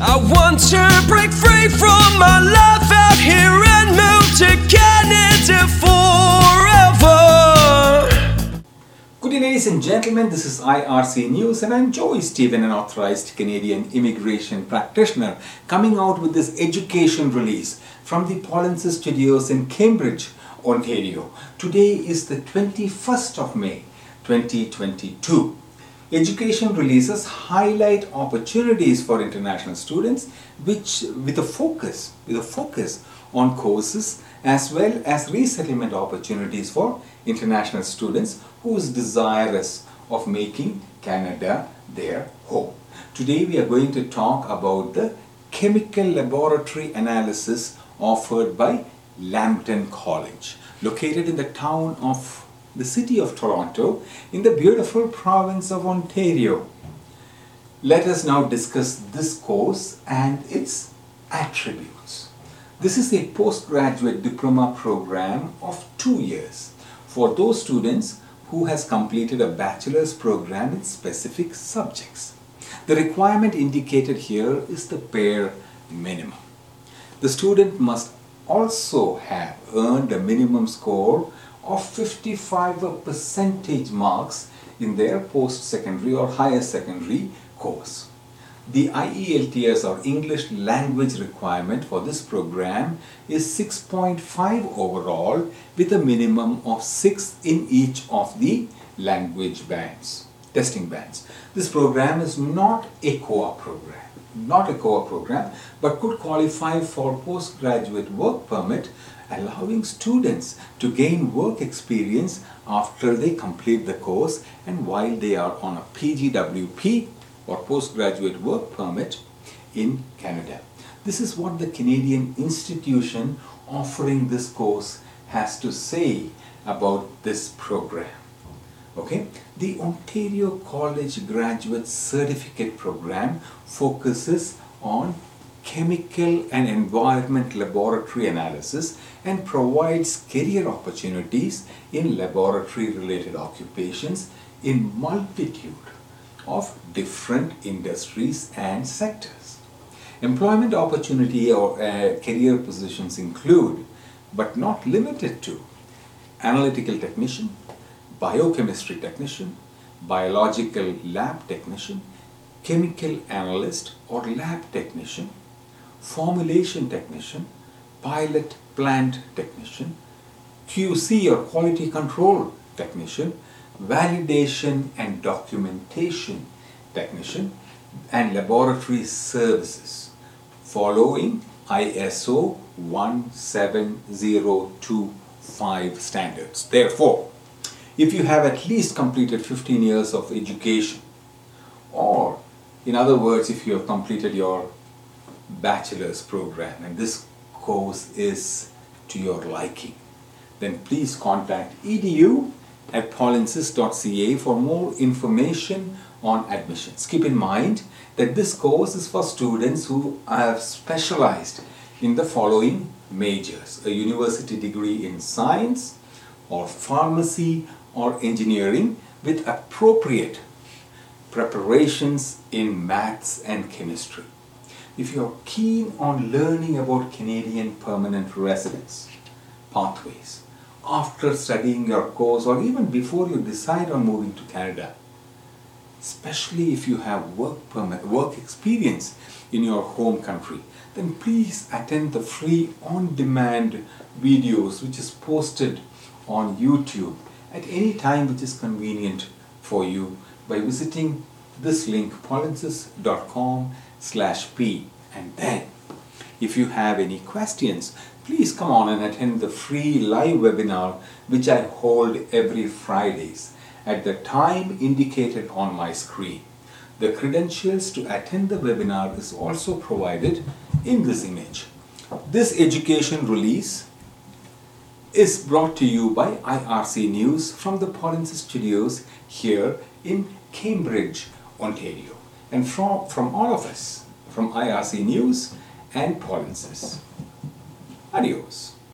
I want to break free from my life out here and move to Canada forever. Good day, ladies and gentlemen. This is IRC News, and I'm Joey Stephen, an authorized Canadian immigration practitioner, coming out with this education release from the Polinsys Studios in Cambridge, Ontario. Today is the 21st of May, 2022. Education releases highlight opportunities for international students, which with a focus with a focus on courses as well as resettlement opportunities for international students who is desirous of making Canada their home. Today we are going to talk about the chemical laboratory analysis offered by Lambton College, located in the town of the city of Toronto in the beautiful province of Ontario. Let us now discuss this course and its attributes. This is a postgraduate diploma program of two years for those students who has completed a bachelor's program in specific subjects. The requirement indicated here is the bare minimum. The student must also have earned a minimum score of 55 percentage marks in their post-secondary or higher secondary course. The IELTS or English language requirement for this program is 6.5 overall with a minimum of 6 in each of the language bands, testing bands. This program is not a COA program, not a COA program, but could qualify for postgraduate work permit allowing students to gain work experience after they complete the course and while they are on a PGWP or postgraduate work permit in Canada. This is what the Canadian institution offering this course has to say about this program. Okay, the Ontario College Graduate Certificate Program focuses on chemical and environment laboratory analysis and provides career opportunities in laboratory related occupations in multitude of different industries and sectors. Employment opportunity or uh, career positions include, but not limited to, analytical technician, biochemistry technician, biological lab technician, chemical analyst or lab technician, formulation technician, pilot plant technician, QC or quality control technician, validation and documentation technician, and laboratory services following ISO 17025 standards. Therefore, if you have at least completed 15 years of education, or in other words, if you have completed your bachelor's program and this course is to your liking, then please contact edu at polinsys.ca for more information on admissions. Keep in mind that this course is for students who have specialized in the following majors a university degree in science or pharmacy or engineering with appropriate preparations in maths and chemistry. If you're keen on learning about Canadian permanent residence pathways after studying your course or even before you decide on moving to Canada, especially if you have work permit, work experience in your home country, then please attend the free on-demand videos which is posted on YouTube at any time which is convenient for you by visiting this link polinsys.com slash p and then if you have any questions please come on and attend the free live webinar which I hold every Fridays at the time indicated on my screen. The credentials to attend the webinar is also provided in this image. This education release is brought to you by IRC News from the Polinsys Studios here in Cambridge, Ontario. And from, from all of us, from IRC News and Polinsys. Adios.